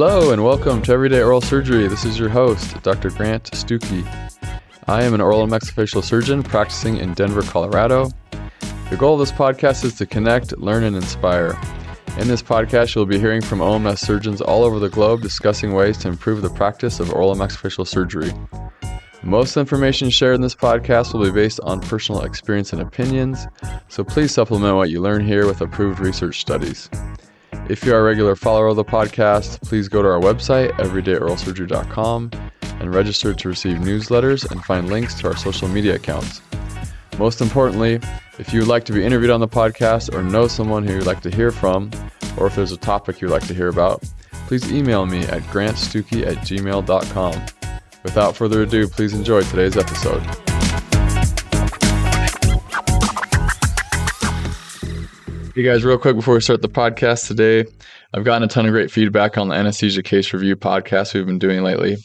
Hello and welcome to Everyday Oral Surgery. This is your host, Dr. Grant Stucki. I am an oral and maxillofacial surgeon practicing in Denver, Colorado. The goal of this podcast is to connect, learn, and inspire. In this podcast, you'll be hearing from OMS surgeons all over the globe discussing ways to improve the practice of oral and maxillofacial surgery. Most information shared in this podcast will be based on personal experience and opinions, so please supplement what you learn here with approved research studies. If you are a regular follower of the podcast, please go to our website, everydayoralsurgery.com, and register to receive newsletters and find links to our social media accounts. Most importantly, if you would like to be interviewed on the podcast or know someone who you'd like to hear from, or if there's a topic you'd like to hear about, please email me at grantstucki at gmail.com. Without further ado, please enjoy today's episode. Hey guys, real quick before we start the podcast today, I've gotten a ton of great feedback on the anesthesia case review podcast we've been doing lately.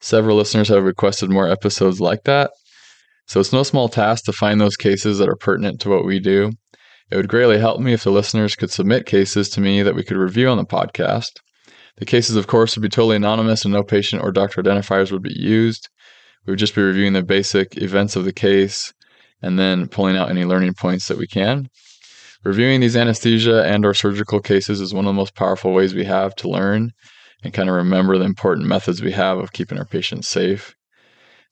Several listeners have requested more episodes like that. So it's no small task to find those cases that are pertinent to what we do. It would greatly help me if the listeners could submit cases to me that we could review on the podcast. The cases, of course, would be totally anonymous and no patient or doctor identifiers would be used. We would just be reviewing the basic events of the case and then pulling out any learning points that we can. Reviewing these anesthesia and or surgical cases is one of the most powerful ways we have to learn and kind of remember the important methods we have of keeping our patients safe.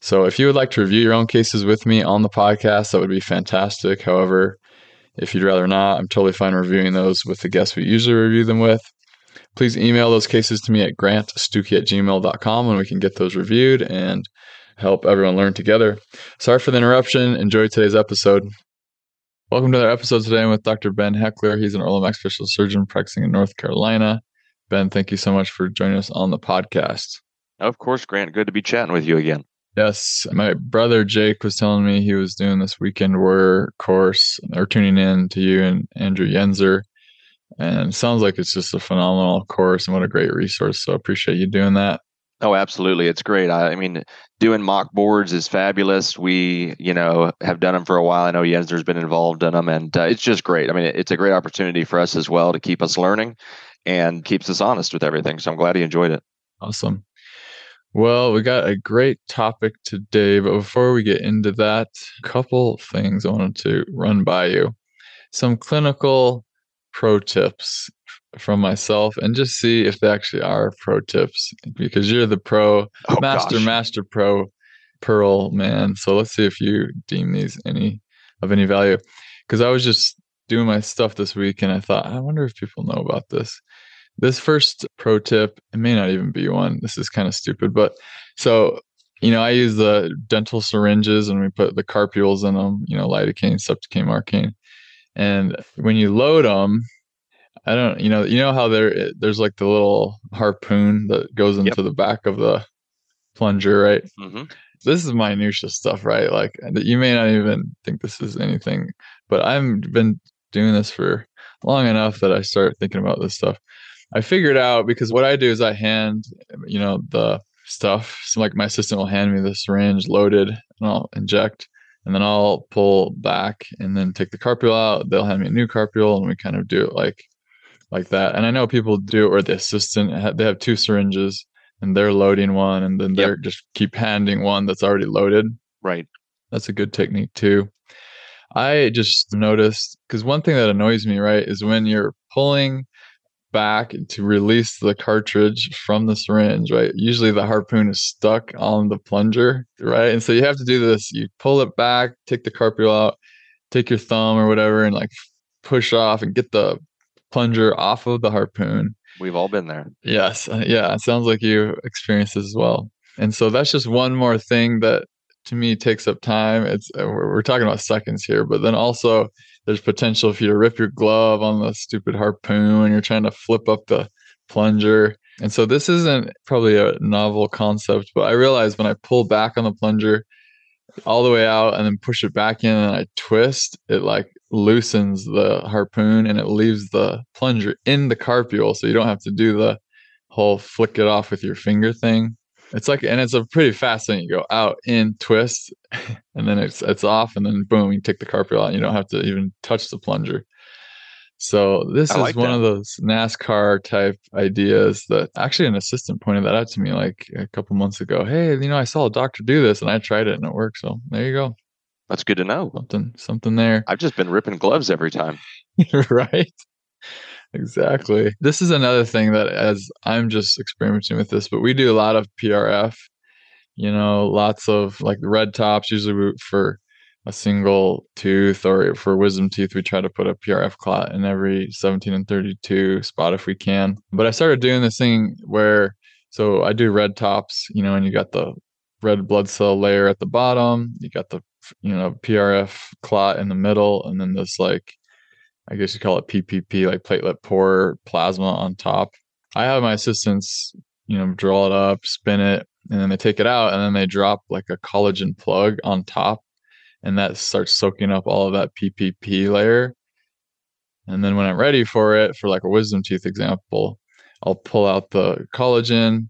So if you would like to review your own cases with me on the podcast, that would be fantastic. However, if you'd rather not, I'm totally fine reviewing those with the guests we usually review them with. Please email those cases to me at grantstucki at gmail.com and we can get those reviewed and help everyone learn together. Sorry for the interruption. Enjoy today's episode. Welcome to our episode today I'm with Dr. Ben Hechler. He's an oral maxillofacial surgeon practicing in North Carolina. Ben, thank you so much for joining us on the podcast. Of course, Grant. Good to be chatting with you again. Yes, my brother Jake was telling me he was doing this weekend war course or tuning in to you and Andrew Yenzer. And sounds like it's just a phenomenal course and what a great resource. So I appreciate you doing that. Oh, absolutely. It's great. I, I, mean, doing mock boards is fabulous. We, you know, have done them for a while. I know Yenzer's been involved in them, and uh, it's just great. I mean, it's a great opportunity for us as well to keep us learning and keeps us honest with everything. So I'm glad he enjoyed it. Awesome. Well, we got a great topic today, but before we get into that, a couple things I wanted to run by you. Some clinical pro tips from myself and just see if they actually are pro tips because you're the pro oh, master gosh. master pro pearl man. So let's see if you deem these any of any value. Because i was just doing my stuff this week and i thought i wonder if people know about this. This first pro tip it may not even be one this is kind of stupid but so you know i use the dental syringes and we put the carpules in them you know lidocaine Septocaine, marcaine and when you load them I don't, you know, you know how there there's like the little harpoon that goes into yep. the back of the plunger, right? Mm-hmm. This is minutia stuff, right? Like you may not even think this is anything, but I've been doing this for long enough that I start thinking about this stuff. I figured out because what I do is I hand, you know, the stuff. So like my assistant will hand me the syringe loaded, and I'll inject, and then I'll pull back and then take the carpule out. They'll hand me a new carpule, and we kind of do it like like that. And I know people do it where the assistant they have two syringes and they're loading one and then they're yep. just keep handing one that's already loaded. Right. That's a good technique too. I just noticed because one thing that annoys me, right, is when you're pulling back to release the cartridge from the syringe, right? Usually the harpoon is stuck on the plunger, right? And so you have to do this. You pull it back, take the carpule out, take your thumb or whatever, and like push off and get the plunger off of the harpoon. We've all been there. Yes. Uh, yeah. It sounds like you experienced this as well. And so that's just one more thing that to me takes up time. It's uh, we're, we're talking about seconds here, but then also there's potential for you to rip your glove on the stupid harpoon when you're trying to flip up the plunger. And so this isn't probably a novel concept, but I realized when I pull back on the plunger all the way out and then push it back in and I twist, it like loosens the harpoon and it leaves the plunger in the carpule so you don't have to do the whole flick it off with your finger thing it's like and it's a pretty fast thing you go out in twist and then it's it's off and then boom you take the carpule out and you don't have to even touch the plunger So this I is like one that. of those NASCAR type ideas that actually an assistant pointed that out to me like a couple months ago. Hey, you know, I saw a doctor do this and I tried it and it worked. So there you go. That's good to know. Something something there. I've just been ripping gloves every time. right? Exactly. This is another thing that as I'm just experimenting with this, but we do a lot of PRF, you know, lots of like red tops, usually for a single tooth or for wisdom teeth, we try to put a PRF clot in every 17 and 32 spot if we can. But I started doing this thing where, so I do red tops, you know, and you got the red blood cell layer at the bottom, you got the, you know, PRF clot in the middle, and then this like I guess you call it PPP, like platelet poor plasma on top. I have my assistants, you know, draw it up, spin it, and then they take it out, and then they drop like a collagen plug on top, and that starts soaking up all of that PPP layer. And then when I'm ready for it, for like a wisdom teeth example, I'll pull out the collagen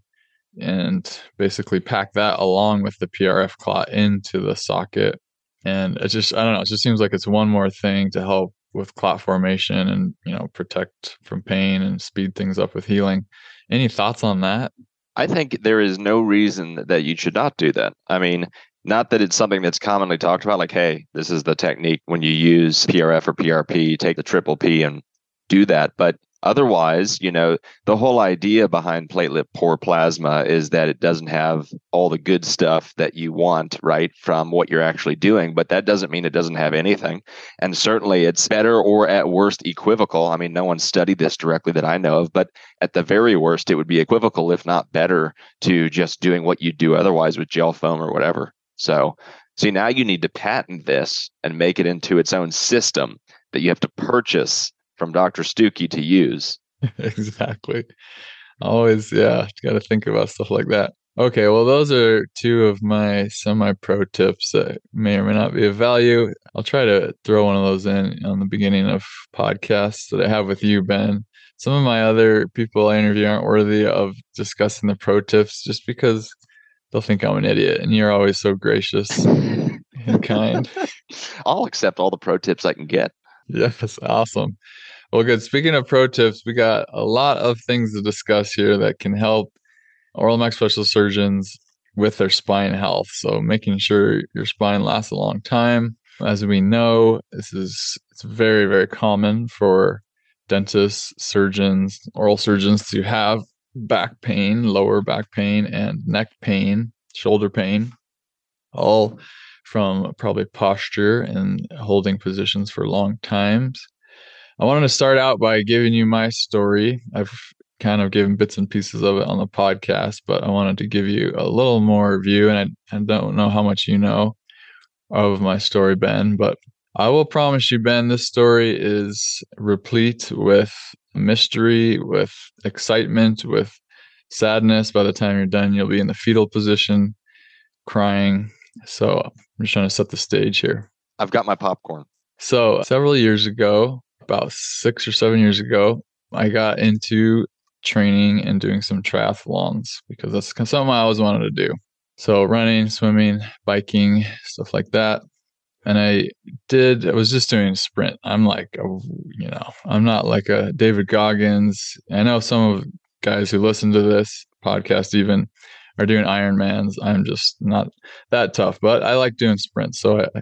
and basically pack that along with the PRF clot into the socket. And it just, I don't know, it just seems like it's one more thing to help with clot formation and you know protect from pain and speed things up with healing any thoughts on that I think there is no reason that you should not do that. I mean, not that it's something that's commonly talked about, like, hey, this is the technique when you use PRF or PRP, take the triple P and do that. But otherwise, you know, the whole idea behind platelet poor plasma is that it doesn't have all the good stuff that you want, right, from what you're actually doing. But that doesn't mean it doesn't have anything. And certainly it's better or at worst equivocal. I mean, no one studied this directly that I know of, but at the very worst, it would be equivocal, if not better, to just doing what you do otherwise with gel foam or whatever. So, see, now you need to patent this and make it into its own system that you have to purchase from Dr. Stucki to use. exactly always yeah got to think about stuff like that okay well those are two of my semi pro tips that may or may not be of value i'll try to throw one of those in on the beginning of podcasts that i have with you ben some of my other people i interview aren't worthy of discussing the pro tips just because they'll think i'm an idiot and you're always so gracious and kind I'll accept all the pro tips I can get. yes awesome well, good. Speaking of pro tips, we got a lot of things to discuss here that can help oral maxillofacial surgeons with their spine health. So, making sure your spine lasts a long time. As we know, this is it's very, very common for dentists, surgeons, oral surgeons to have back pain, lower back pain, and neck pain, shoulder pain, all from probably posture and holding positions for long times. I wanted to start out by giving you my story. I've kind of given bits and pieces of it on the podcast, but I wanted to give you a little more view. And I, I don't know how much you know of my story, Ben, but I will promise you, Ben, this story is replete with mystery, with excitement, with sadness. By the time you're done, you'll be in the fetal position, crying. So I'm just trying to set the stage here. I've got my popcorn. So several years ago, about six or seven years ago, I got into training and doing some triathlons because that's something I always wanted to do. So running, swimming, biking, stuff like that. And I did, I was just doing sprint. I'm like, a, you know, I'm not like a David Goggins. I know some of guys who listen to this podcast even are doing Ironmans. I'm just not that tough, but I like doing sprints. So I,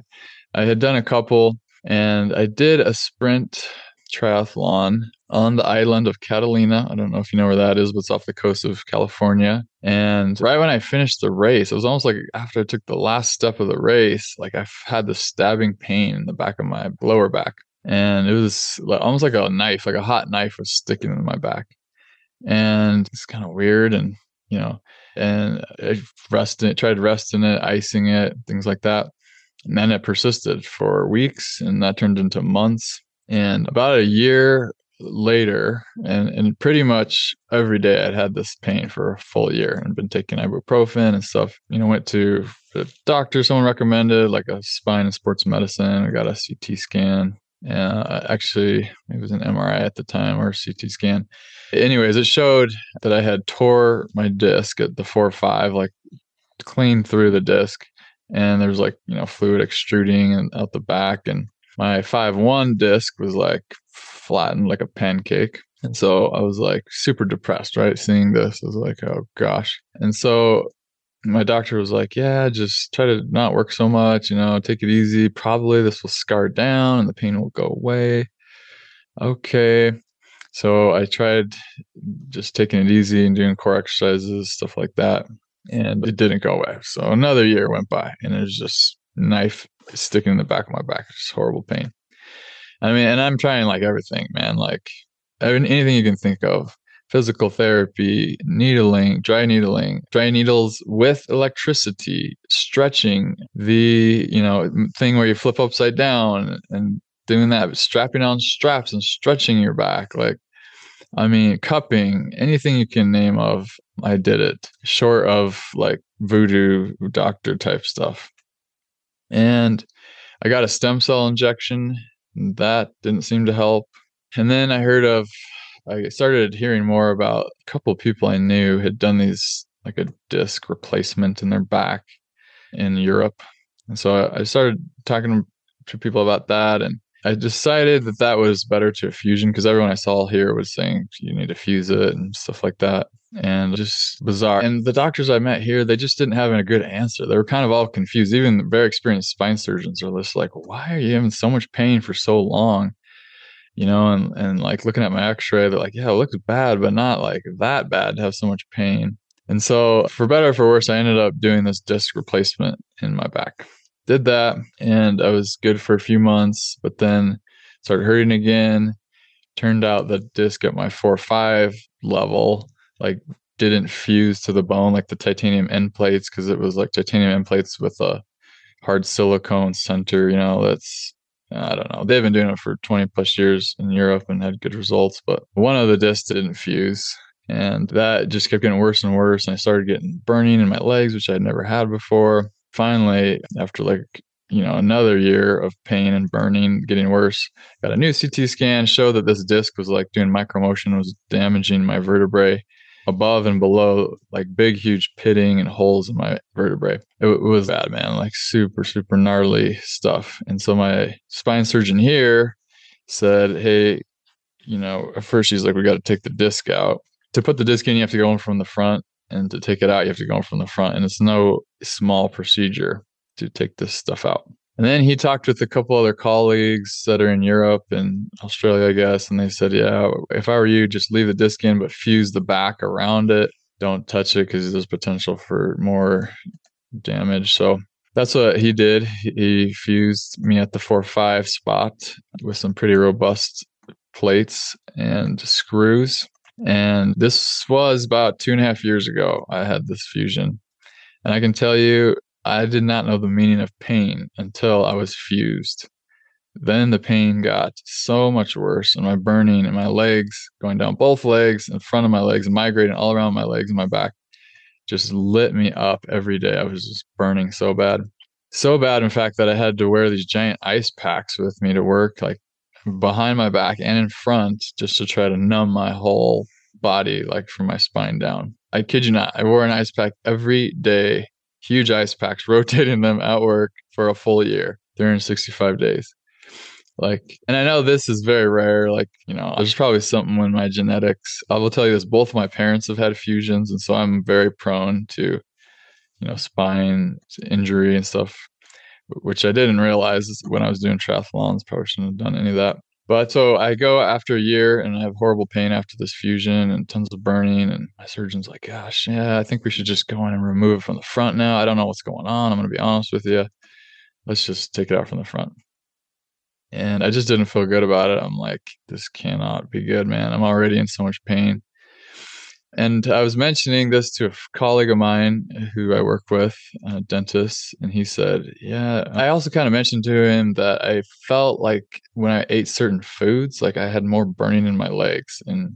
I had done a couple and I did a sprint triathlon on the island of Catalina. I don't know if you know where that is, but it's off the coast of California. And right when I finished the race, it was almost like after I took the last step of the race, like I had the stabbing pain in the back of my lower back. And it was almost like a knife, like a hot knife was sticking in my back. And it's kind of weird. And, you know, and I rested it, tried resting it, icing it, things like that. And then it persisted for weeks and that turned into months. And about a year later, and, and pretty much every day I'd had this pain for a full year and been taking ibuprofen and stuff. You know, went to the doctor, someone recommended like a spine and sports medicine. I got a CT scan. Uh, actually, it was an MRI at the time or CT scan. Anyways, it showed that I had tore my disc at the four five, like clean through the disc, and there was like you know fluid extruding and out the back, and my 5-1 disc was like flattened like a pancake. And so I was like super depressed, right? Seeing this, I was like, oh gosh. And so my doctor was like, yeah, just try to not work so much, you know, take it easy. Probably this will scar down and the pain will go away. Okay. So I tried just taking it easy and doing core exercises, stuff like that. And it didn't go away. So another year went by and it was just knife sticking in the back of my back, just horrible pain. I mean, and I'm trying like everything, man, like anything you can think of physical therapy, needling, dry needling, dry needles with electricity, stretching, the, you know, thing where you flip upside down and doing that, strapping on straps and stretching your back. Like, I mean, cupping, anything you can name of, I did it, short of like voodoo doctor type stuff. And I got a stem cell injection. That didn't seem to help. And then I heard of I started hearing more about a couple people I knew had done these like a disc replacement in their back in Europe. And so I started talking to people about that and I decided that that was better to a fusion because everyone I saw here was saying you need to fuse it and stuff like that. And just bizarre. And the doctors I met here, they just didn't have a good answer. They were kind of all confused. Even very experienced spine surgeons are just like, why are you having so much pain for so long? You know, and, and like looking at my x-ray, they're like, yeah, it looks bad, but not like that bad to have so much pain. And so for better or for worse, I ended up doing this disc replacement in my back. Did that and I was good for a few months, but then started hurting again. Turned out the disc at my four five level like didn't fuse to the bone like the titanium end plates because it was like titanium end plates with a hard silicone center, you know, that's I don't know. They've been doing it for 20 plus years in Europe and had good results, but one of the discs didn't fuse. And that just kept getting worse and worse. And I started getting burning in my legs, which I'd never had before. Finally, after like, you know, another year of pain and burning, getting worse, got a new CT scan, showed that this disc was like doing micromotion, was damaging my vertebrae above and below, like big, huge pitting and holes in my vertebrae. It, it, was bad, man, like super, super gnarly stuff. And so my spine surgeon here said, Hey, you know, at first she's like, We got to take the disc out. To put the disc in, you have to go in from the front. And to take it out, you have to go in from the front. And it's no small procedure to take this stuff out. And then he talked with a couple other colleagues that are in Europe and Australia, I guess, and they said, "Yeah, if I were you, just leave the disc in, but fuse the back around it. Don't touch it because there's potential for more damage." So that's what he did. He fused me at the four five spot with some pretty robust plates and screws. And this was about two and a half years ago. I had this fusion, and I can tell you, I did not know the meaning of pain until I was fused. Then the pain got so much worse, and my burning in my legs, going down both legs, in front of my legs, and migrating all around my legs and my back, just lit me up every day. I was just burning so bad. So bad, in fact, that I had to wear these giant ice packs with me to work, like behind my back and in front, just to try to numb my whole body, like from my spine down. I kid you not, I wore an ice pack every day huge ice packs, rotating them at work for a full year, 365 days. Like, and I know this is very rare. Like, you know, there's probably something in my genetics. I will tell you this: both my parents have had fusions, and so I'm very prone to, you know, spine injury and stuff, which I didn't realize when I was doing triathlons. Probably shouldn't have done any of that. But so I go after a year and I have horrible pain after this fusion and tons of burning. And my surgeon's like, gosh, yeah, I think we should just go in and remove it from the front now. I don't know what's going on. I'm going to be honest with you. Let's just take it out from the front. And I just didn't feel good about it. I'm like, this cannot be good, man. I'm already in so much pain. And I was mentioning this to a colleague of mine who I work with, a dentist, and he said, Yeah, I also kind of mentioned to him that I felt like when I ate certain foods, like I had more burning in my legs. And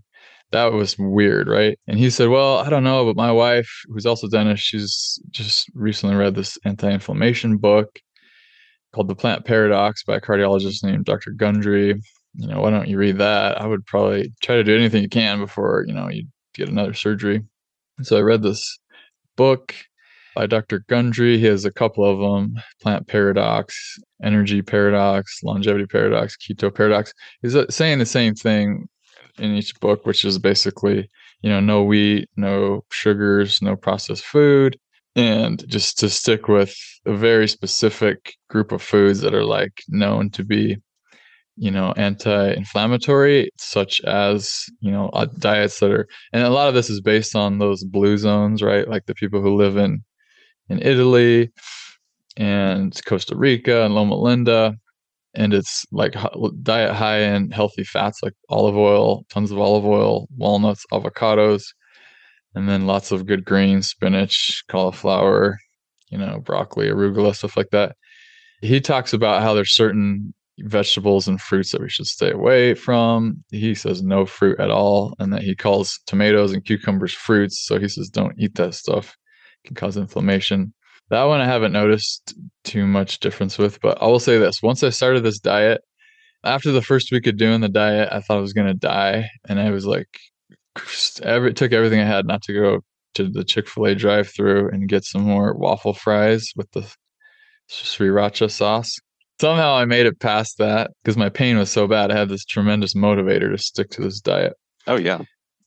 that was weird, right? And he said, Well, I don't know, but my wife, who's also dentist, she's just recently read this anti inflammation book called The Plant Paradox by a cardiologist named Dr. Gundry. You know, why don't you read that? I would probably try to do anything you can before, you know, you get another surgery. And so I read this book by Dr. Gundry. He has a couple of them Plant Paradox, Energy Paradox, Longevity Paradox, Keto Paradox. He's uh, saying the same thing in each book, which is basically, you know, no wheat, no sugars, no processed food, and just to stick with a very specific group of foods that are like known to be you know anti-inflammatory such as you know uh, diets that are and a lot of this is based on those blue zones right? Like the people who live in in italy and costa rica and loma linda. And it's like diet high in healthy fats like olive oil tons of olive oil walnuts avocados and then lots of good greens spinach cauliflower you know broccoli arugula stuff like that. He talks about how there's certain vegetables and fruits that we should stay away from. He says no fruit at all, and that he calls tomatoes and cucumbers fruits. So he says don't eat that stuff; it can cause inflammation. That one I haven't noticed too much difference with, but I will say this: once I started this diet, after the first week of doing the diet, I thought I was gonna die, and I was like, every took everything I had not to go to the Chick Fil A drive-through and get some more waffle fries with the sriracha sauce somehow I made it past that because my pain was so bad. I had this tremendous motivator to stick to this diet. Oh yeah.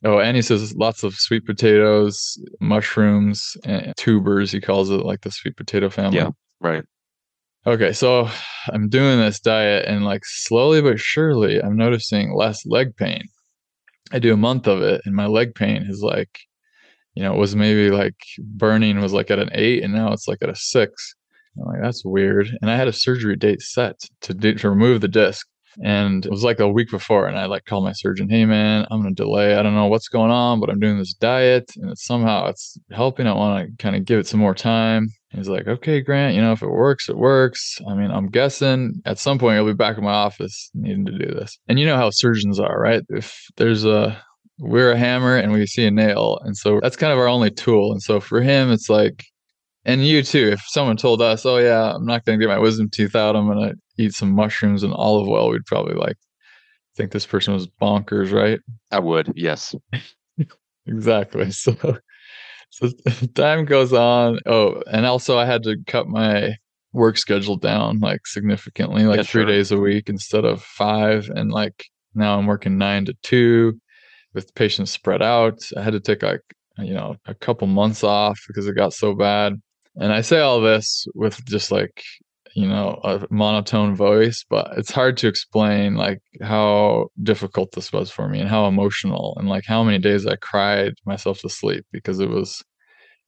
Oh, and he says lots of sweet potatoes, mushrooms, and tubers. He calls it like the sweet potato family. Yeah, right. Okay, so I'm doing this diet, and like slowly but surely, I'm noticing less leg pain. I do a month of it, and my leg pain is like, you know, it was maybe like burning was like at an eight, and now it's like at a six. I'm like, that's weird. And I had a surgery date set to do, to remove the disc. And it was like a week before, and I like called my surgeon, "Hey man, I'm gonna delay. I don't know what's going on, but I'm doing this diet, and it's somehow it's helping. I want to kind of give it some more time." He's like, "Okay, Grant, you know if it works, it works. I mean, I'm guessing at some point you'll be back in my office needing to do this." And you know how surgeons are, right? If there's a we're a hammer and we see a nail, and so that's kind of our only tool. And so for him, it's like and you too. If someone told us, "Oh yeah, I'm not going to get my wisdom teeth out. I'm going to eat some mushrooms and olive oil," we'd probably like think this person was bonkers, right? I would, yes. exactly. So, so time goes on. Oh, and also I had to cut my work schedule down like significantly, like yeah, three sure. days a week instead of five, and like now I'm working nine to two with patients spread out. I had to take like you know a couple months off because it got so bad and I say all this with just like, you know, a monotone voice, but it's hard to explain like how difficult this was for me and how emotional and like how many days I cried myself to sleep because it was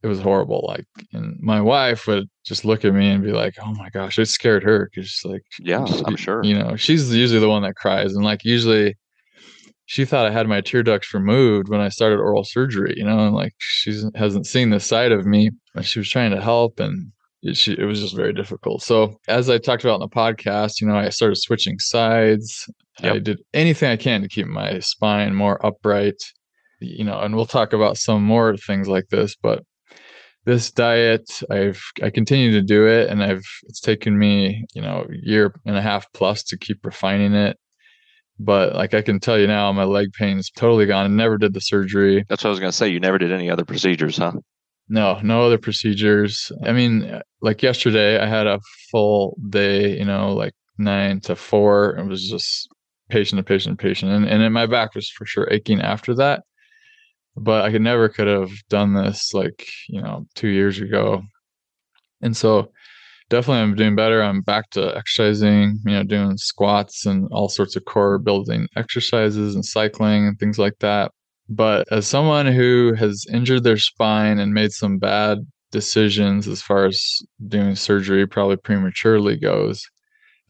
it was horrible. Like, and my wife would just look at me and be like, "Oh my gosh," it scared her because she's like, "Yeah, she, I'm sure." You know, she's usually the one that cries, and like usually she thought I had my tear ducts removed when I started oral surgery, you know, and like she hasn't seen this side of me. And she was trying to help and it, she, it was just very difficult. So as I talked about in the podcast, you know, I started switching sides. Yep. I did anything I can to keep my spine more upright, you know, and we'll talk about some more things like this, but this diet i've i continue to do it and i've it's taken me you know year and a half plus to keep refining it but like I can tell you now, my leg pain is totally gone. I never did the surgery. That's what I was going to say. You never did any other procedures, huh? No, no other procedures. I mean, like yesterday, I had a full day, you know, like nine to four. It was just patient to patient to patient. And, and my back was for sure aching after that. But I could never could have done this like, you know, two years ago. And so definitely I'm doing better. I'm back to exercising, you know, doing squats and all sorts of core building exercises and cycling and things like that. But as someone who has injured their spine and made some bad decisions as far as doing surgery, probably prematurely goes,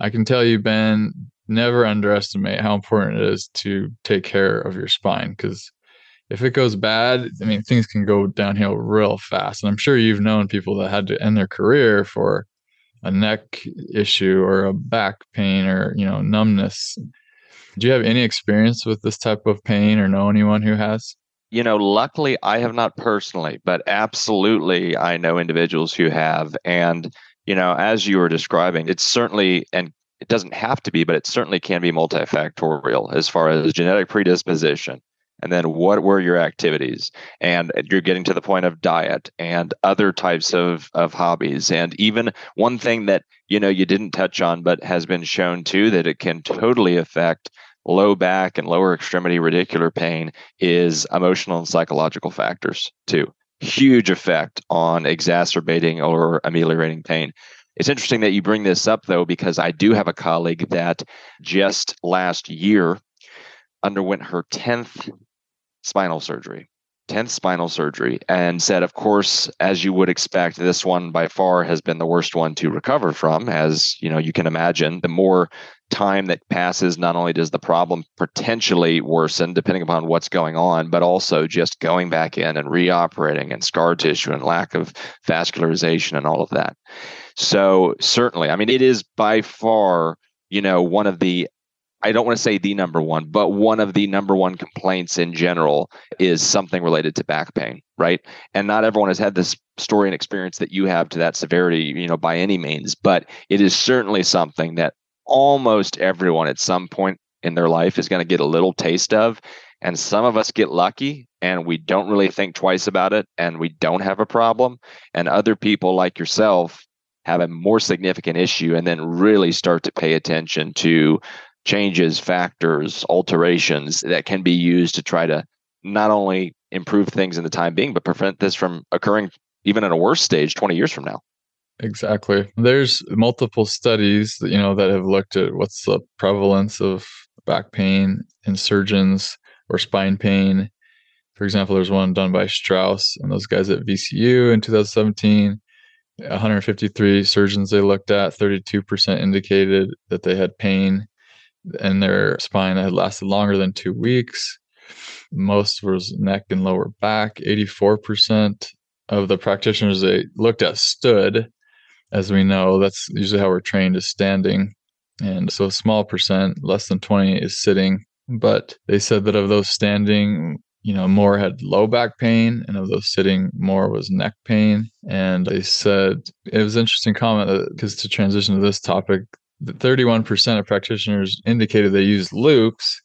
I can tell you, Ben, never underestimate how important it is to take care of your spine because if it goes bad, I mean, things can go downhill real fast. And I'm sure you've known people that had to end their career for a neck issue or a back pain or you know numbness. Do you have any experience with this type of pain or know anyone who has? You know luckily i have not personally but absolutely i know individuals who have. And you know as you were describing it's certainly and it doesn't have to be but it certainly can be multifactorial as far as genetic predisposition and then what were your activities? And you're getting to the point of diet and other types of of hobbies. And even one thing that you know you didn't touch on but has been shown too that it can totally affect low back and lower extremity radicular pain is emotional and psychological factors too. Huge effect on exacerbating or ameliorating pain. It's interesting that you bring this up though because i do have a colleague that just last year underwent her 10th spinal surgery 10th spinal surgery and said of course as you would expect this one by far has been the worst one to recover from as you know you can imagine. The more time that passes not only does the problem potentially worsen depending upon what's going on but also just going back in and reoperating and scar tissue and lack of vascularization and all of that. So certainly i mean it is by far you know one of the I don't want to say the number one, but one of the number one complaints in general is something related to back pain, right? And not everyone has had this story and experience that you have to that severity, you know, by any means, but it is certainly something that almost everyone at some point in their life is going to get a little taste of. And some of us get lucky and we don't really think twice about it and we don't have a problem. And other people like yourself have a more significant issue and then really start to pay attention to changes, factors, alterations that can be used to try to not only improve things in the time being, but prevent this from occurring even at a worse stage 20 years from now. Exactly. There's multiple studies you know that have looked at what's the prevalence of back pain in surgeons or spine pain. For example, there's one done by Strauss and those guys at VCU in 2017. 153 surgeons they looked at, 32% indicated that they had pain and their spine had lasted longer than two weeks. Most was neck and lower back. 84% of the practitioners they looked at stood. As we know, that's usually how we're trained is standing. And so a small percent, less than 20 is sitting. But they said that of those standing, you know, more had low back pain, and of those sitting, more was neck pain. And they said it was interesting comment uh, because to transition to this topic, 31% of practitioners indicated they used loupes.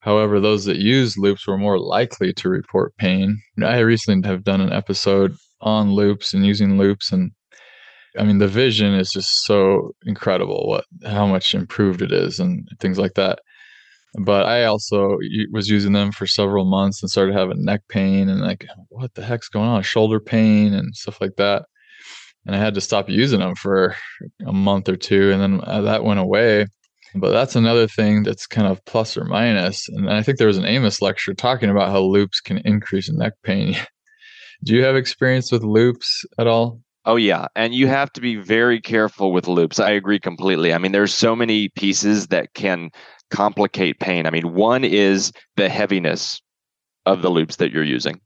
However, those that used loupes were more likely to report pain. I recently have done an episode on loupes and using loupes and I mean the vision is just so incredible what how much improved it is and things like that. But I also was using them for several months and started having neck pain and like what the heck's going on, shoulder pain and stuff like that and I had to stop using them for a month or two, and then uh, that went away. But that's another thing that's kind of plus or minus. And I think there was an AAOMS lecture talking about how loupes can increase neck pain. Do you have experience with loupes at all? Oh yeah, and you have to be very careful with loupes. I agree completely. I mean, there's so many pieces that can complicate pain. I mean, one is the heaviness of the loupes that you're using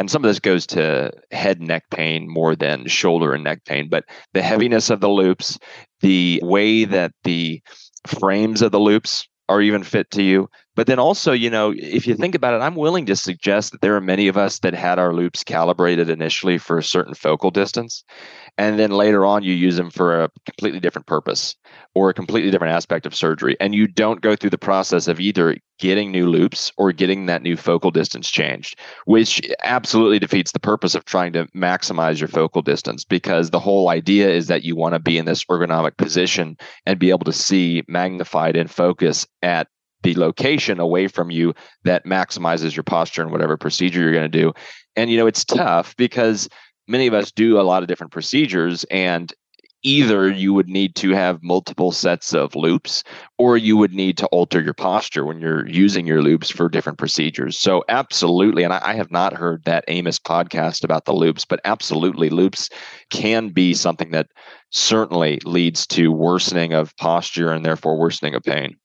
and some of this goes to head and neck pain more than shoulder and neck pain but the heaviness of the loupes, the way that the frames of the loupes are even fit to you. But then also you know if you think about it i'm willing to suggest that there are many of us that had our loupes calibrated initially for a certain focal distance and then later on you use them for a completely different purpose or a completely different aspect of surgery. And you don't go through the process of either getting new loupes or getting that new focal distance changed which absolutely defeats the purpose of trying to maximize your focal distance because the whole idea is that you want to be in this ergonomic position and be able to see magnified and focus at the location away from you that maximizes your posture and whatever procedure you're going to do. And you know it's tough because many of us do a lot of different procedures and either you would need to have multiple sets of loupes or you would need to alter your posture when you're using your loupes for different procedures. So, absolutely. And I, have not heard that AAOMS podcast about the loupes but absolutely, loupes can be something that certainly leads to worsening of posture and therefore worsening of pain.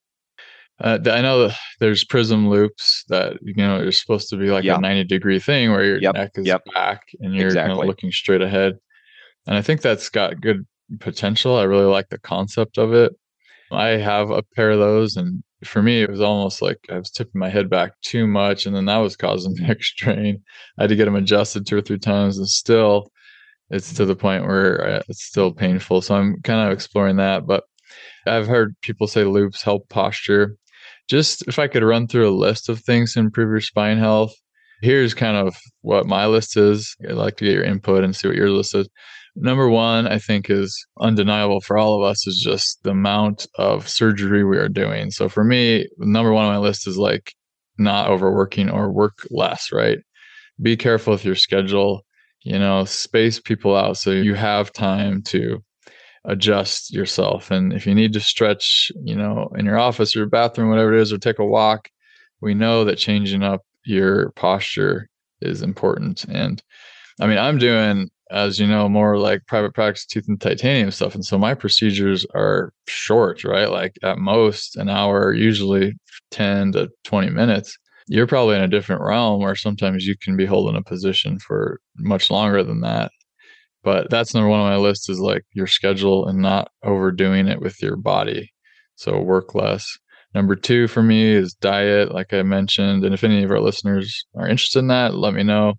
Uh, I know there's prism loupes that you know are supposed to be like a 90 degree thing where your yep. neck is yep. back and you're exactly. kind of looking straight ahead. And I think that's got good potential. I really like the concept of it. I have a pair of those, and for me, it was almost like I was tipping my head back too much, and then that was causing neck strain. I had to get them adjusted two or three times, and still, it's to the point where uh, it's still painful. So I'm kind of exploring that, but I've heard people say loupes help posture. Just if I could run through a list of things to improve your spine health, here's kind of what my list is. I'd like to get your input and see what your list is. Number one, I think is undeniable for all of us is just the amount of surgery we are doing. So for me, number one on my list is like not overworking or work less, right? Be careful with your schedule, you know, space people out so you have time to adjust yourself. And if you need to stretch, you know, in your office or your bathroom, whatever it is, or take a walk, we know that changing up your posture is important. And I mean, I'm doing, as you know, more like private practice tooth and titanium stuff. And so my procedures are short, right? Like at most an hour, usually 10 to 20 minutes. You're probably in a different realm where sometimes you can be holding a position for much longer than that. But that's number one on my list is like your schedule and not overdoing it with your body. So work less. Number two for me is diet, like I mentioned. And if any of our listeners are interested in that, let me know.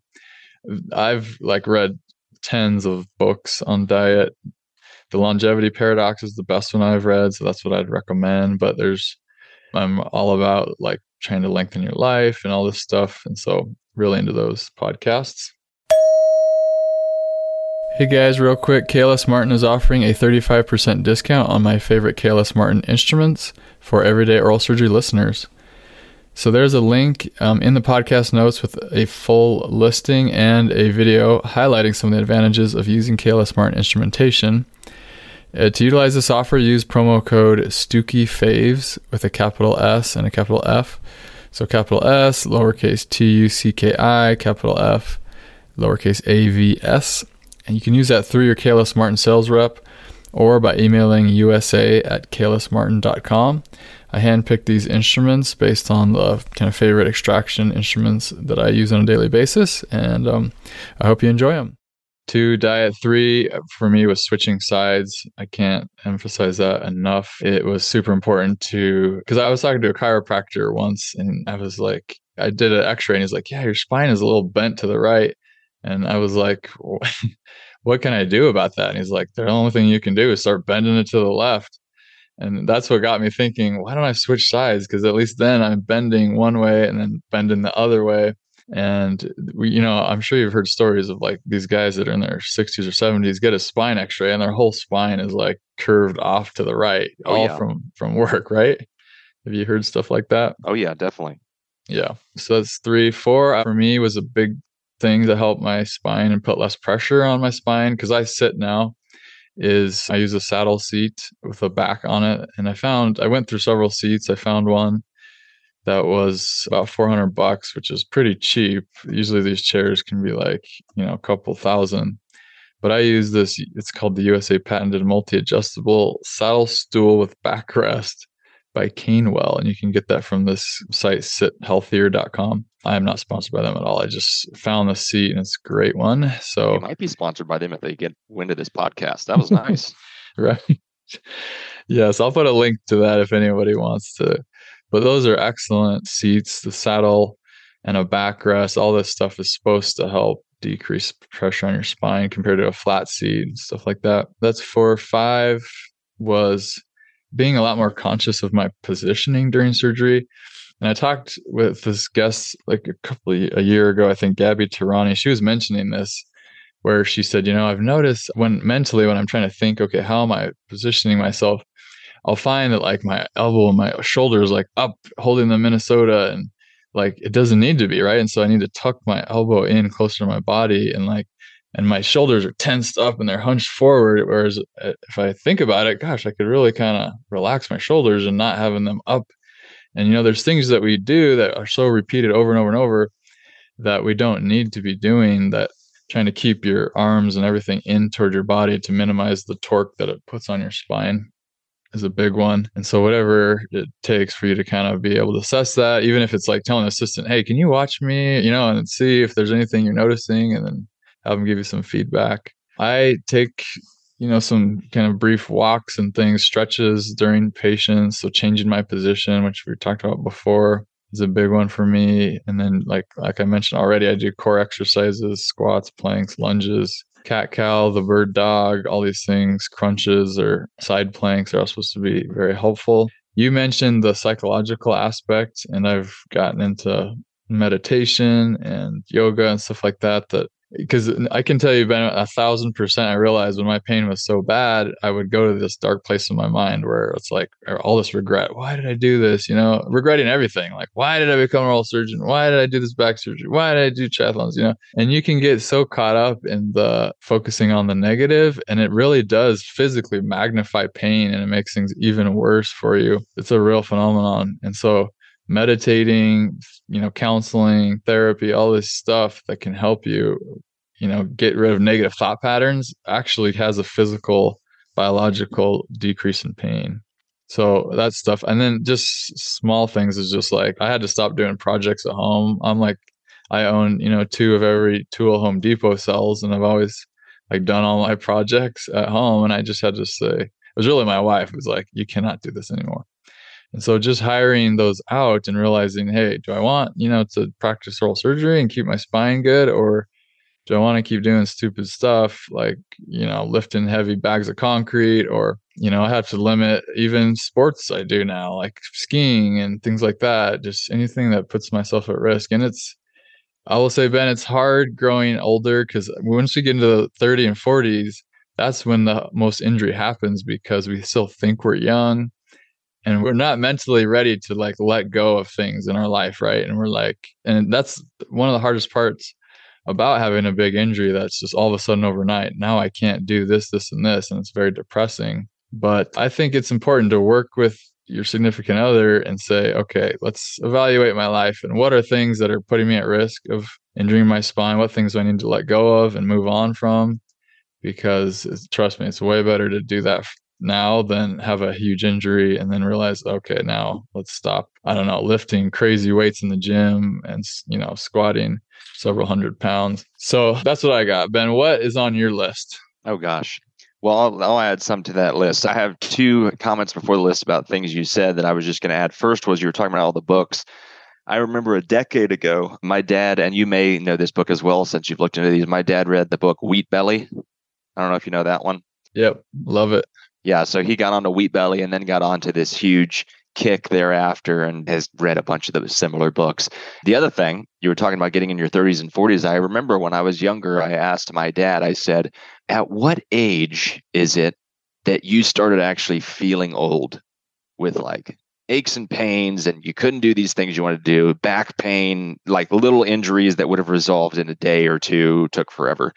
I've like read tens of books on diet. The longevity paradox is the best one I've read, so that's what I'd recommend. But there's I'm all about like trying to lengthen your life and all this stuff. And so really into those podcasts. Hey guys, real quick, KLS Martin is offering a 35% discount on my favorite KLS Martin instruments for everyday oral surgery listeners. So there's a link um, in the podcast notes with a full listing and a video highlighting some of the advantages of using KLS Martin instrumentation. Uh, to utilize this offer, use promo code STUCKIFAVES with a capital S and a capital F. So capital S, lowercase t u c k i, capital F, lowercase a v s and you can use that through your KLS Martin sales rep or by emailing usa at klsmartin.com. I handpicked these instruments based on the kind of favorite extraction instruments that I use on a daily basis, and um, I hope you enjoy them. Two, diet three for me was switching sides. I can't emphasize that enough. It was super important to, because I was talking to a chiropractor once and I was like, I did an x ray and he's like, Yeah, your spine is a little bent to the right. And I was like, what can I do about that? And he's like, the only thing you can do is start bending it to the left. And that's what got me thinking, why don't I switch sides? Because at least then I'm bending one way and then bending the other way. And we, you know, I'm sure you've heard stories of like these guys that are in their 60s or 70s get a spine X-ray and their whole spine is like curved off to the right, oh, all yeah. from from work, right? Have you heard stuff like that? Oh yeah, definitely. Yeah. So that's three. Four uh, for me was a big thing to help my spine and put less pressure on my spine because I sit now is I use a saddle seat with a back on it. And I found I went through several seats. I found one that was about 400 bucks, which is pretty cheap. Usually these chairs can be like, you know, a couple thousand. But I use this, it's called the USA patented multi adjustable saddle stool with backrest by Canewell. And you can get that from this site, sithealthier.com. I am not sponsored by them at all. I just found the seat and it's a great one. So you might be sponsored by them if they get wind of this podcast. That was nice. right. Yes, I'll put a link to that if anybody wants to. But those are excellent seats. The saddle and a backrest, all this stuff is supposed to help decrease pressure on your spine compared to a flat seat and stuff like that. That's four. Five was being a lot more conscious of my positioning during surgery. And I talked with this guest like a couple a year ago, I think Gabby Tirani, she was mentioning this where she said, you know, I've noticed when mentally when I'm trying to think, okay, how am I positioning myself? I'll find that like my elbow and my shoulder is like up holding the Minnesota and like it doesn't need to be, right? And so I need to tuck my elbow in closer to my body and like and my shoulders are tensed up and they're hunched forward. Whereas uh, if I think about it, gosh, I could really kind of relax my shoulders and not having them up and you know, there's things that we do that are so repeated over and over and over that we don't need to be doing that trying to keep your arms and everything in toward your body to minimize the torque that it puts on your spine is a big one. And so whatever it takes for you to kind of be able to assess that, even if it's like telling an assistant, hey, can you watch me? You know, and see if there's anything you're noticing and then have them give you some feedback. I take you know, some kind of brief walks and things, stretches during patients. So changing my position, which we talked about before, is a big one for me. And then like like I mentioned already, I do core exercises, squats, planks, lunges, cat cow, the bird dog, all these things, crunches or side planks are all supposed to be very helpful. you mentioned the psychological aspect, and I've gotten into meditation and yoga and stuff like that that because I can tell you, Ben, a thousand percent. I realized when my pain was so bad, I would go to this dark place in my mind where it's like all this regret. Why did I do this? You know, regretting everything. Like, why did I become a oral surgeon? Why did I do this back surgery? Why did I do triathlons? You know, and you can get so caught up in the focusing on the negative, and it really does physically magnify pain, and it makes things even worse for you. It's a real phenomenon, and so meditating, you know, counseling, therapy, all this stuff that can help you, you know, get rid of negative thought patterns actually has a physical, biological decrease in pain. So that stuff. And then just small things is just like I had to stop doing projects at home. I'm like, I own, you know, two of every tool Home Depot sells, and I've always like done all my projects at home. And I just had to say, it was really my wife who was like, you cannot do this anymore. And so just hiring those out and realizing, hey, do I want, you know, to practice oral surgery and keep my spine good or do I want to keep doing stupid stuff like, you know, lifting heavy bags of concrete or, you know, I have to limit even sports I do now, like skiing and things like that, just anything that puts myself at risk. And it's, I will say, Ben, it's hard growing older because once we get into the 30 and 40s, that's when the most injury happens because we still think we're young and we're not mentally ready to like let go of things in our life right? And we're like and that's one of the hardest parts about having a big injury that's just all of a sudden overnight. Now i can't do this this and this and it's very depressing. But i think it's important to work with your significant other and say okay let's evaluate my life and what are things that are putting me at risk of injuring my spine? What things do i need to let go of and move on from? Because trust me it's way better to do that now than have a huge injury and then realize okay now let's stop i don't know lifting crazy weights in the gym and you know squatting several hundred pounds. So that's what i got. Ben what is on your list? Oh gosh. Well I'll, I'll add some to that list. I have two comments before the list about things you said that i was just going to add. First was you were talking about all the books. I remember a decade ago, my dad, and you may know this book as well since you've looked into these. My dad read the book Wheat Belly. I don't know if you know that one. Yep, love it yeah, so he got onto Wheat Belly and then got onto this huge kick thereafter and has read a bunch of the similar books. The other thing you were talking about getting in your 30s and 40s, I remember when I was younger, I asked my dad, I said, At what age is it that you started actually feeling old with like aches and pains and you couldn't do these things you wanted to do, back pain, like little injuries that would have resolved in a day or two, took forever.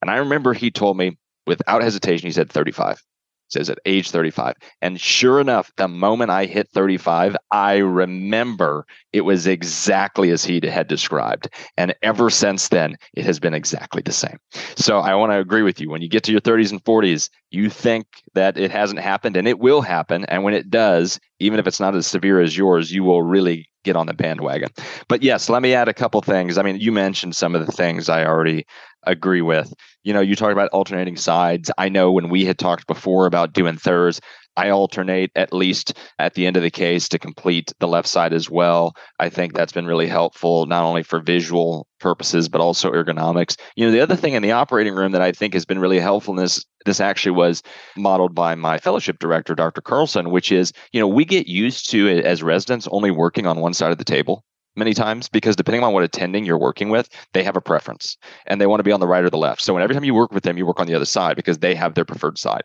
And I remember he told me without hesitation, he said 35 says at age 35. And sure enough, the moment I hit 35, I remember it was exactly as he had described. And ever since then, it has been exactly the same. So I want to agree with you. When you get to your 30s and 40s, you think that it hasn't happened and it will happen. And when it does, even if it's not as severe as yours, you will really get on the bandwagon. But yes, let me add a couple things. I mean, you mentioned some of the things I already agree with. You know, you talk about alternating sides. I know when we had talked before about doing thirds, I alternate at least at the end of the case to complete the left side as well. I think that's been really helpful, not only for visual purposes, but also ergonomics. You know, the other thing in the operating room that I think has been really helpful in this, this actually was modeled by my fellowship director, Dr. Carlson, which is, you know, we get used to as residents only working on one side of the table many times because depending on what attending you're working with, they have a preference and they want to be on the right or the left. So every time you work with them, you work on the other side because they have their preferred side.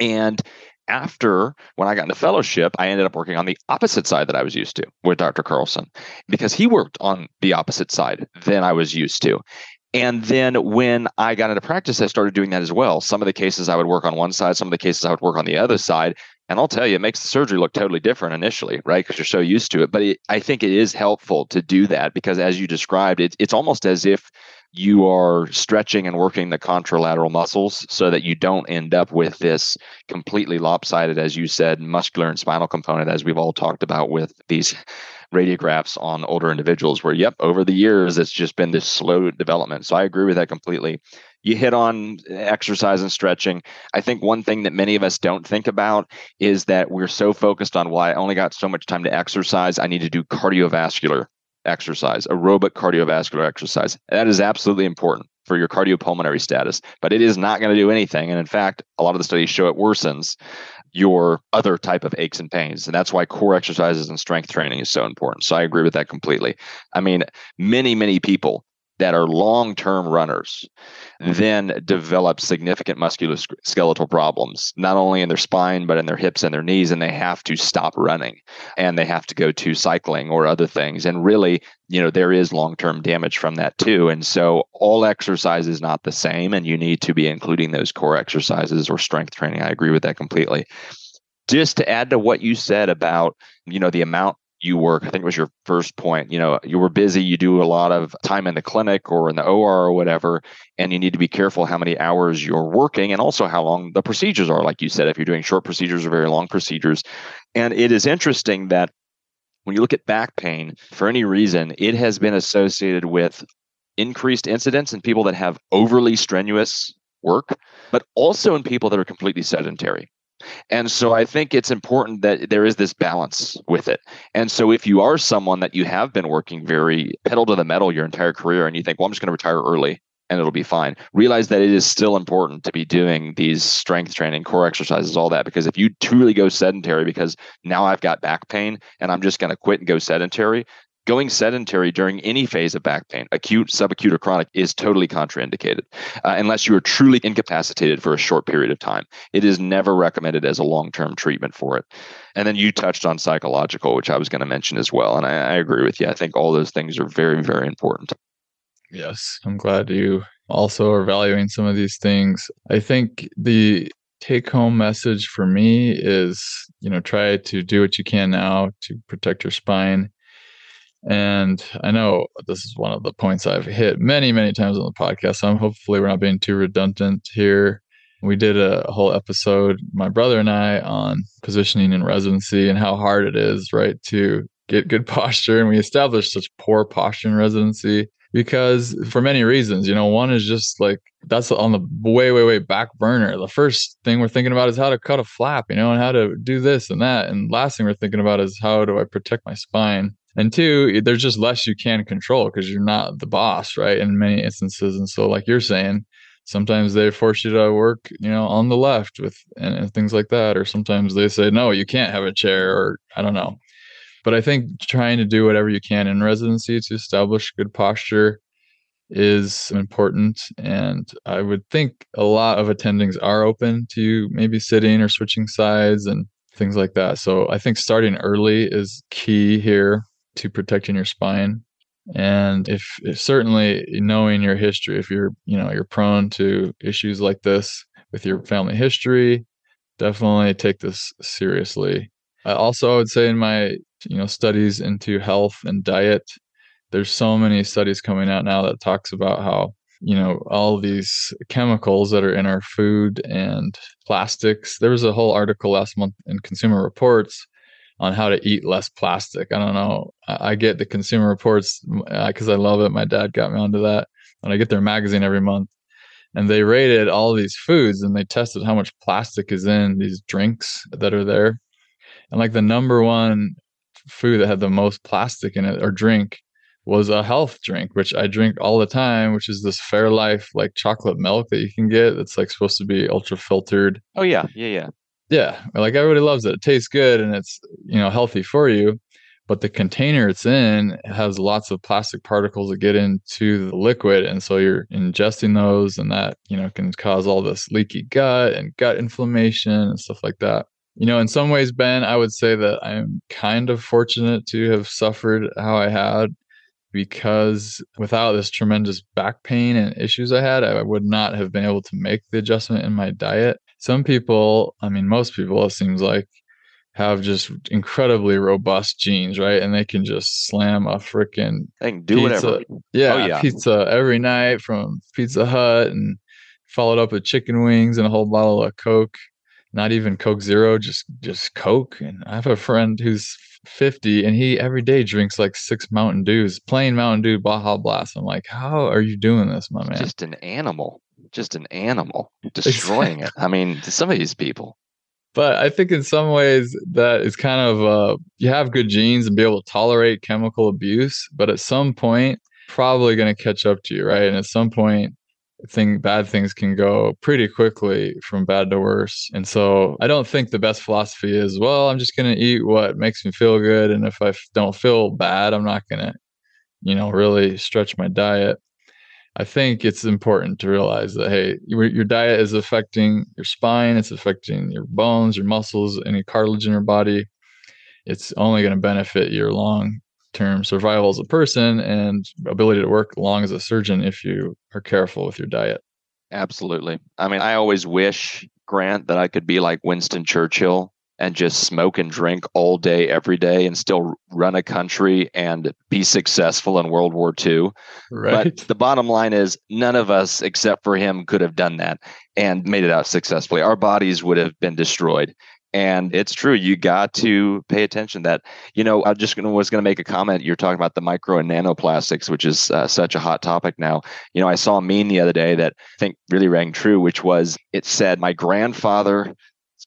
And after when I got into fellowship, I ended up working on the opposite side that I was used to with Dr. Carlson because he worked on the opposite side than I was used to. And then when I got into practice, I started doing that as well. Some of the cases I would work on one side, some of the cases I would work on the other side. And I'll tell you, it makes the surgery look totally different initially, right? Because you're so used to it. But it, I think it is helpful to do that because, as you described, it, it's almost as if you are stretching and working the contralateral muscles so that you don't end up with this completely lopsided, as you said, muscular and spinal component, as we've all talked about with these radiographs on older individuals, where, yep, over the years, it's just been this slow development. So I agree with that completely you hit on exercise and stretching. I think one thing that many of us don't think about is that we're so focused on why well, I only got so much time to exercise. I need to do cardiovascular exercise, aerobic cardiovascular exercise. That is absolutely important for your cardiopulmonary status, but it is not going to do anything. And in fact, a lot of the studies show it worsens your other type of aches and pains. And that's why core exercises and strength training is so important. So I agree with that completely. I mean, many, many people that are long term runners mm-hmm. then develop significant musculoskeletal problems, not only in their spine, but in their hips and their knees. And they have to stop running and they have to go to cycling or other things. And really, you know, there is long term damage from that too. And so all exercise is not the same. And you need to be including those core exercises or strength training. I agree with that completely just to add to what you said about you know the amount you work i think it was your first point you know you were busy you do a lot of time in the clinic or in the or or whatever and you need to be careful how many hours you're working and also how long the procedures are. Like you said if you're doing short procedures or very long procedures. And it is interesting that when you look at back pain for any reason it has been associated with increased incidence in people that have overly strenuous work but also in people that are completely sedentary and so I think it's important that there is this balance with it. And so if you are someone that you have been working very pedal to the metal your entire career and you think, well, I'm just going to retire early and it'll be fine, realize that it is still important to be doing these strength training, core exercises, all that. Because if you truly go sedentary because now I've got back pain and I'm just going to quit and go sedentary, going sedentary during any phase of back pain, acute, subacute, or chronic, is totally contraindicated uh, unless you are truly incapacitated for a short period of time. It is never recommended as a long term treatment for it. And then you touched on psychological, which I was going to mention as well. And I, I agree with you. I think all those things are very, very important. Yes. I'm glad you also are valuing some of these things. I think the take home message for me is you know try to do what you can now to protect your spine and I know this is one of the points I've hit many, many times on the podcast. So I'm hopefully we're not being too redundant here. We did a whole episode, my brother and I, on positioning in residency and how hard it is, right, to get good posture. And we established such poor posture in residency because for many reasons, you know, one is just like that's on the way, way, way back burner. The first thing we're thinking about is how to cut a flap, you know, and how to do this and that. And last thing we're thinking about is how do I protect my spine? And two there's just less you can control because you're not the boss right in many instances. And so like you're saying sometimes they force you to work you know on the left with and, and, things like that or sometimes they say no you can't have a chair or i don't know. But i think trying to do whatever you can in residency to establish good posture is important. And i would think a lot of attendings are open to maybe sitting or switching sides and things like that. So i think starting early is key here to protecting your spine. And if, if, certainly knowing your history if you're you know you're prone to issues like this with your family history definitely take this seriously. I also i would say in my you know studies into health and diet there's so many studies coming out now that talks about how you know all these chemicals that are in our food and plastics. There was a whole article last month in consumer reports on how to eat less plastic. I don't know. I, get the Consumer Reports because uh, I love it. My dad got me onto that, and I get their magazine every month. And they rated all these foods and they tested how much plastic is in these drinks that are there. And like the number one food that had the most plastic in it or drink was a health drink, which I drink all the time, which is this Fairlife like chocolate milk that you can get that's like supposed to be ultra filtered. Oh yeah, yeah, yeah. Yeah, like everybody loves it. It tastes good and it's you know healthy for you, but the container it's in has lots of plastic particles that get into the liquid, and so you're ingesting those, and that you know can cause all this leaky gut and gut inflammation and stuff like that. You know, in some ways, Ben, I would say that I'm kind of fortunate to have suffered how I had because without this tremendous back pain and issues I had, I would not have been able to make the adjustment in my diet some people, I mean, most people, it seems like, have just incredibly robust genes, right? And they can just slam a freaking can do pizza, whatever. Yeah, oh, yeah, pizza every night from Pizza Hut and followed up with chicken wings and a whole bottle of Coke. Not even Coke Zero, just just Coke. And I have a friend who's 50 and he every day drinks like six Mountain Dews, plain Mountain Dew Baja Blast. I'm like, how are you doing this, my man? Just an animal just an animal destroying it. I mean, some of these people. But I think in some ways that is kind of uh, you have good genes and be able to tolerate chemical abuse, but at some point, probably going to catch up to you, right? And at some point, thing bad things can go pretty quickly from bad to worse. And so I don't think the best philosophy is, well, I'm just going to eat what makes me feel good and if I don't feel bad, I'm not going to you know, really stretch my diet. I think it's important to realize that hey, your, your diet is affecting your spine, it's affecting your bones, your muscles, any cartilage in your body. It's only going to benefit your long term survival as a person and ability to work long as a surgeon if you are careful with your diet. Absolutely. I mean, I always wish, Grant, that I could be like Winston Churchill and just smoke and drink all day, every day, and still run a country and be successful in World War II. Right. But the bottom line is, none of us, except for him, could have done that and made it out successfully. Our bodies would have been destroyed. And it's true. You got to pay attention that, you know, I just gonna, was going to make a comment. You're talking about the micro and nanoplastics, which is uh, such a hot topic now. You know, I saw a meme the other day that I think really rang true, which was it said, My grandfather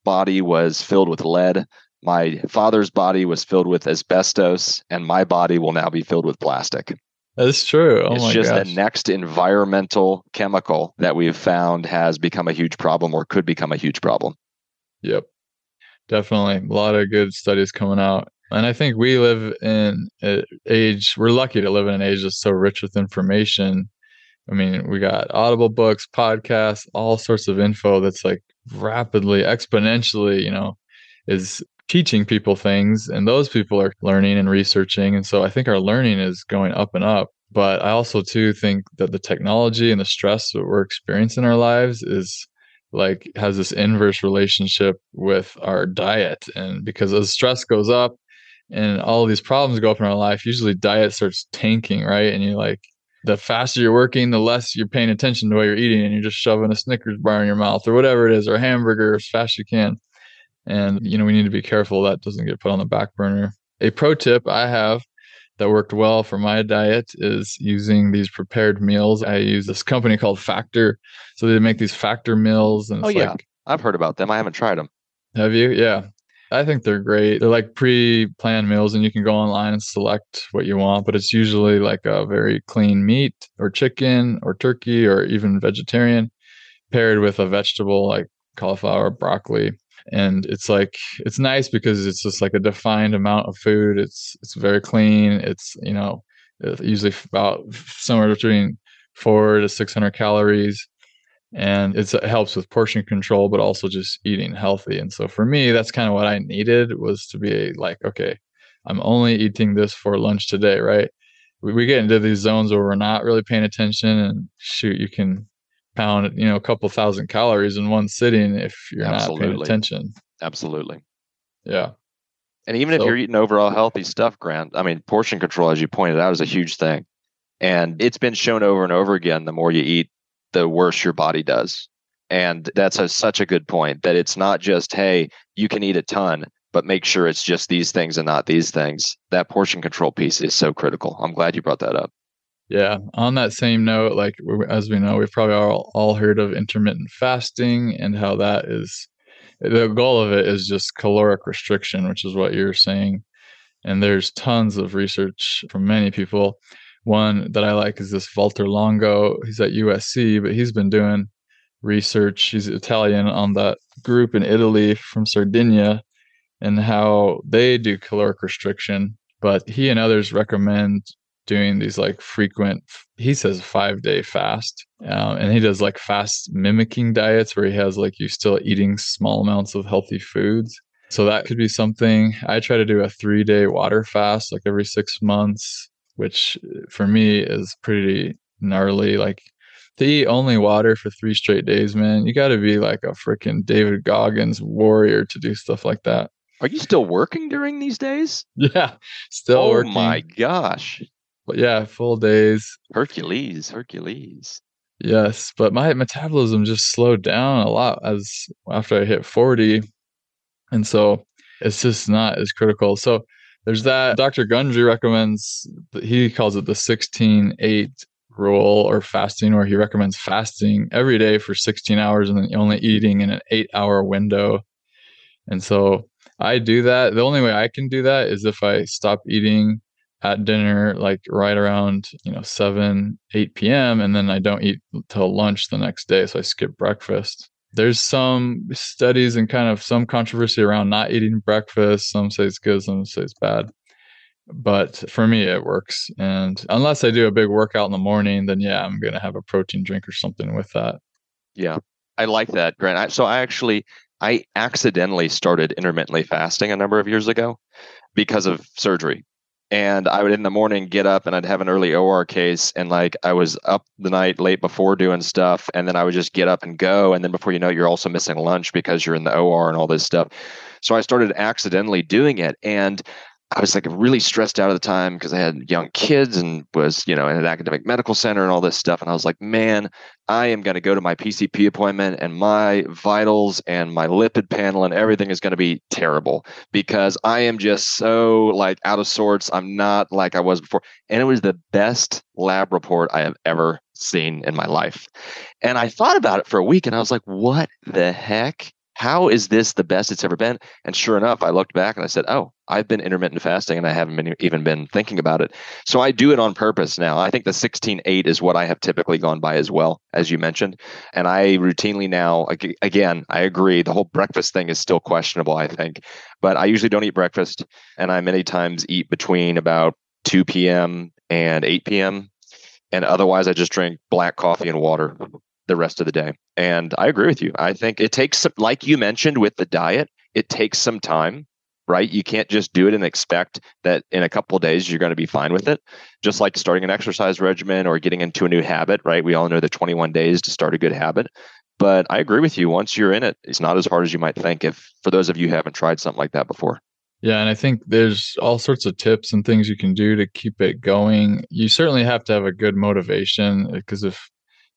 body was filled with lead. My father's body was filled with asbestos, and my body will now be filled with plastic. That's true. Oh it's just gosh. the next environmental chemical that we've found has become a huge problem or could become a huge problem. Yep. Definitely. A lot of good studies coming out. And I think we live in an age, we're lucky to live in an age that's so rich with information. I mean, we got audible books, podcasts, all sorts of info that's like rapidly, exponentially, you know, is teaching people things and those people are learning and researching. And so I think our learning is going up and up. But I also too think that the technology and the stress that we're experiencing in our lives is like has this inverse relationship with our diet. And because as stress goes up and all these problems go up in our life, usually diet starts tanking, right? And you like the faster you're working, the less you're paying attention to what you're eating, and you're just shoving a Snickers bar in your mouth or whatever it is, or a hamburger as fast as you can. And you know we need to be careful that doesn't get put on the back burner. A pro tip I have that worked well for my diet is using these prepared meals. I use this company called Factor, so they make these Factor meals. And oh yeah, like, I've heard about them. I haven't tried them. Have you? Yeah, I think they're great. They're like pre-planned meals and you can go online and select what you want, but it's usually like a very clean meat or chicken or turkey or even vegetarian paired with a vegetable like cauliflower, broccoli. And it's like it's nice because it's just like a defined amount of food. It's it's very clean. It's, you know, usually about somewhere between 4 to 600 calories and it helps with portion control but also just eating healthy and so for me that's kind of what i needed was to be like okay i'm only eating this for lunch today right we, we get into these zones where we're not really paying attention and shoot you can pound you know a couple thousand calories in one sitting if you're Absolutely. not paying attention Absolutely. Yeah. And even so, if you're eating overall healthy stuff, Grant, I mean, portion control, as you pointed out, is a huge thing. And it's been shown over and over again the more you eat, the worse your body does. And that's a, such a good point that it's not just, hey, you can eat a ton, but make sure it's just these things and not these things. That portion control piece is so critical. I'm glad you brought that up. Yeah. On that same note, like as we know, we've probably all, all heard of intermittent fasting and how that is the goal of it is just caloric restriction, which is what you're saying. And there's tons of research from many people one that I like is this Walter Longo. He's at USC, but he's been doing research. He's Italian on that group in Italy from Sardinia and how they do caloric restriction. But he and others recommend doing these like frequent, he says five day fast. Um, and he does like fast mimicking diets where he has like you still eating small amounts of healthy foods. So that could be something. I try to do a three day water fast like every six months which uh, for me is pretty gnarly. Like to eat only water for three straight days, man, you got to be like a freaking David Goggins warrior to do stuff like that. Are you still working during these days? Yeah, still oh working. Oh my gosh. But yeah, full days. Hercules, Hercules. Yes, but my metabolism just slowed down a lot as after I hit 40. And so it's just not as critical. So there's that. Dr. Gundry recommends, he calls it the 16 8 rule or fasting, where he recommends fasting every day for 16 hours and then only eating in an eight hour window. And so I do that. The only way I can do that is if I stop eating at dinner like right around you know 7 8 p.m and then i don't eat till lunch the next day so i skip breakfast there's some studies and kind of some controversy around not eating breakfast. Some say it's good some say it's bad. But for me it works. And unless i do a big workout in the morning then yeah i'm going to have a protein drink or something with that. Yeah i like that grant. I, so i actually i accidentally started intermittently fasting a number of years ago because of surgery and I would in the morning get up and I'd have an early OR case and like I was up the night late before doing stuff and then I would just get up and go and then before you know it, you're also missing lunch because you're in the OR and all this stuff. So I started accidentally doing it and I was like really stressed out at the time because I had young kids and was, you know, in an academic medical center and all this stuff. And I was like, man, I am going to go to my PCP appointment and my vitals and my lipid panel and everything is going to be terrible because I am just so like out of sorts. I'm not like I was before. And it was the best lab report I have ever seen in my life. And I thought about it for a week and I was like, what the heck? How is this the best it's ever been? And sure enough, I looked back and I said, oh, I've been intermittent fasting and I haven't been even been thinking about it. So I do it on purpose now. I think the 16-8 is what I have typically gone by as well, as you mentioned. And I routinely now, again, I agree, the whole breakfast thing is still questionable, I think. But I usually don't eat breakfast and I many times eat between about 2 p.m. and 8 p.m. And otherwise, I just drink black coffee and water the rest of the day. And I agree with you. I think it takes like you mentioned with the diet, it takes some time, right? You can't just do it and expect that in a couple days you're going to be fine with it. Just like starting an exercise regimen or getting into a new habit, right? We all know the 21 days to start a good habit. But I agree with you. Once you're in it, it's not as hard as you might think. If for those of you who haven't tried something like that before. Yeah, and I think there's all sorts of tips and things you can do to keep it going. You certainly have to have a good motivation because if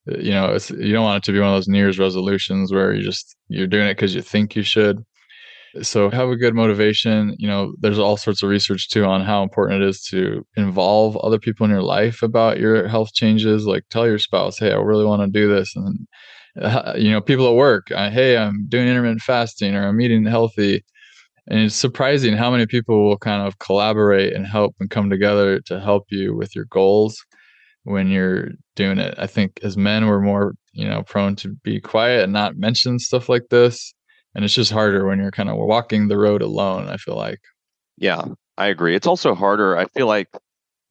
you know it's you don't want it to be one of those New Year's resolutions where you just you're doing it because you think you should. So have a good motivation. You know, there's all sorts of research too on how important it is to involve other people in your life about your health changes. Like tell your spouse, "Hey, I really want to do this," and uh, you know, people at work, uh, "Hey, I'm doing intermittent fasting or I'm eating healthy." And it's surprising how many people will kind of collaborate and help and come together to help you with your goals when you're doing it. I think as men, we're more, you know, prone to be quiet and not mention stuff like this. And it's just harder when you're kind of walking the road alone, I feel like. Yeah, I agree. It's also harder. I feel like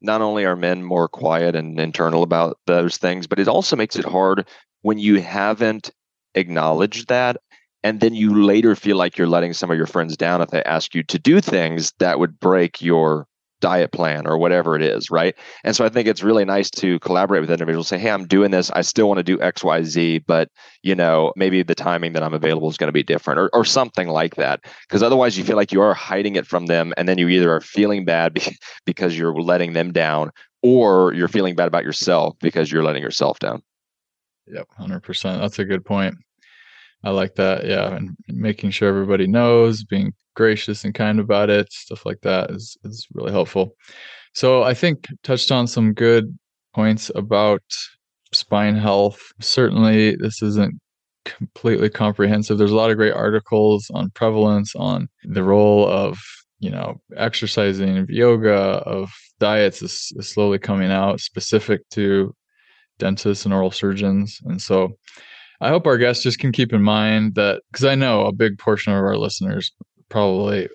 not only are men more quiet and internal about those things, but it also makes it hard when you haven't acknowledged that. And then you later feel like you're letting some of your friends down if they ask you to do things that would break your diet plan or whatever it is, right? And so I think it's really nice to collaborate with individuals. Say, hey, I'm doing this. I still want to do X, Y, Z, but you know, maybe the timing that I'm available is going to be different, or or something like that. Because otherwise, you feel like you are hiding it from them, and then you either are feeling bad because you're letting them down, or you're feeling bad about yourself because you're letting yourself down. Yep, hundred percent. That's a good point. I like that. Yeah, and making sure everybody knows, being gracious and kind about it, stuff like that is is really helpful. So I think touched on some good points about spine health. Certainly, this isn't completely comprehensive. There's a lot of great articles on prevalence, on the role of you know exercising, yoga, of diets is, is slowly coming out specific to dentists and oral surgeons, and so I hope our guests just can keep in mind that because I know a big portion of our listeners, probably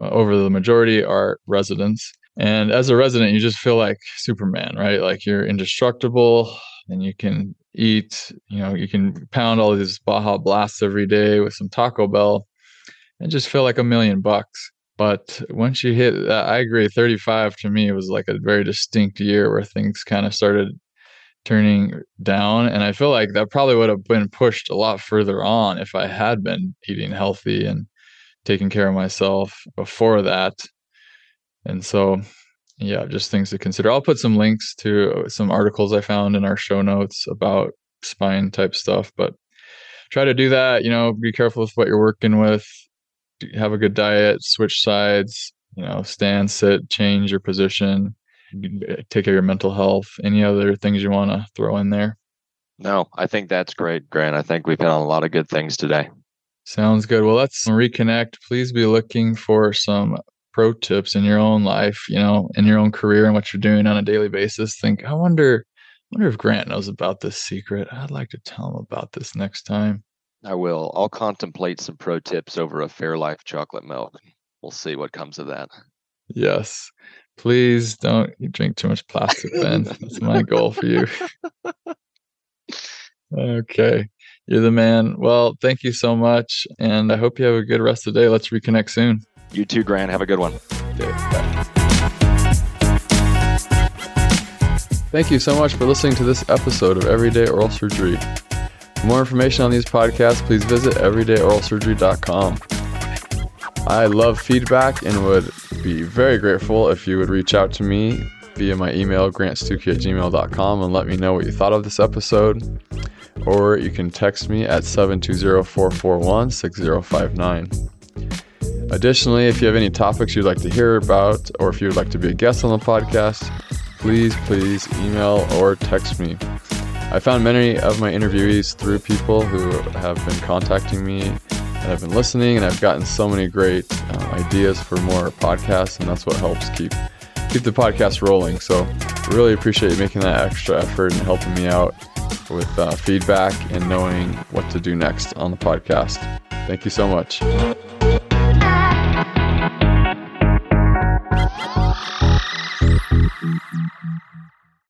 uh, over the majority, are residents. And as a resident, you just feel like Superman, right? Like you're indestructible and you can eat, you know, you can pound all these Baja Blasts every day with some Taco Bell and just feel like a million bucks. But once you hit, I agree, 35 to me was like a very distinct year where things kind of started turning down. And I feel like that probably would have been pushed a lot further on if I had been eating healthy and taking care of myself before that. And so, yeah, just things to consider. I'll put some links to some articles I found in our show notes about spine type stuff, but try to do that. You know, be careful with what you're working with, have a good diet, switch sides, you know, stand, sit, change your position take care of your mental health. Any other things you want to throw in there? No, I think that's great, Grant. I think we've hit on a lot of good things today. Sounds good. Well, let's reconnect. Please be looking for some pro tips in your own life, you know, in your own career and what you're doing on a daily basis, think, I wonder, I wonder if Grant knows about this secret. I'd like to tell him about this next time. I will. I'll contemplate some pro tips over a Fairlife chocolate milk. We'll see what comes of that. Yes. Please don't drink too much plastic, Ben. That's my goal for you. okay. You're the man. Well, thank you so much. And I hope you have a good rest of the day. Let's reconnect soon. You too, Grant. Have a good one. Thank you so much for listening to this episode of Everyday Oral Surgery. For more information on these podcasts, please visit everydayoralsurgery.com. I love feedback and would be very grateful if you would reach out to me via my email, grantstucki at gmail.com, and let me know what you thought of this episode. Or you can text me at 720 441 6059. Additionally, if you have any topics you'd like to hear about, or if you would like to be a guest on the podcast, please, please email or text me. I found many of my interviewees through people who have been contacting me I've been listening, and I've gotten so many great uh, ideas for more podcasts, and that's what helps keep keep the podcast rolling. So, really appreciate you making that extra effort and helping me out with uh, feedback and knowing what to do next on the podcast. Thank you so much.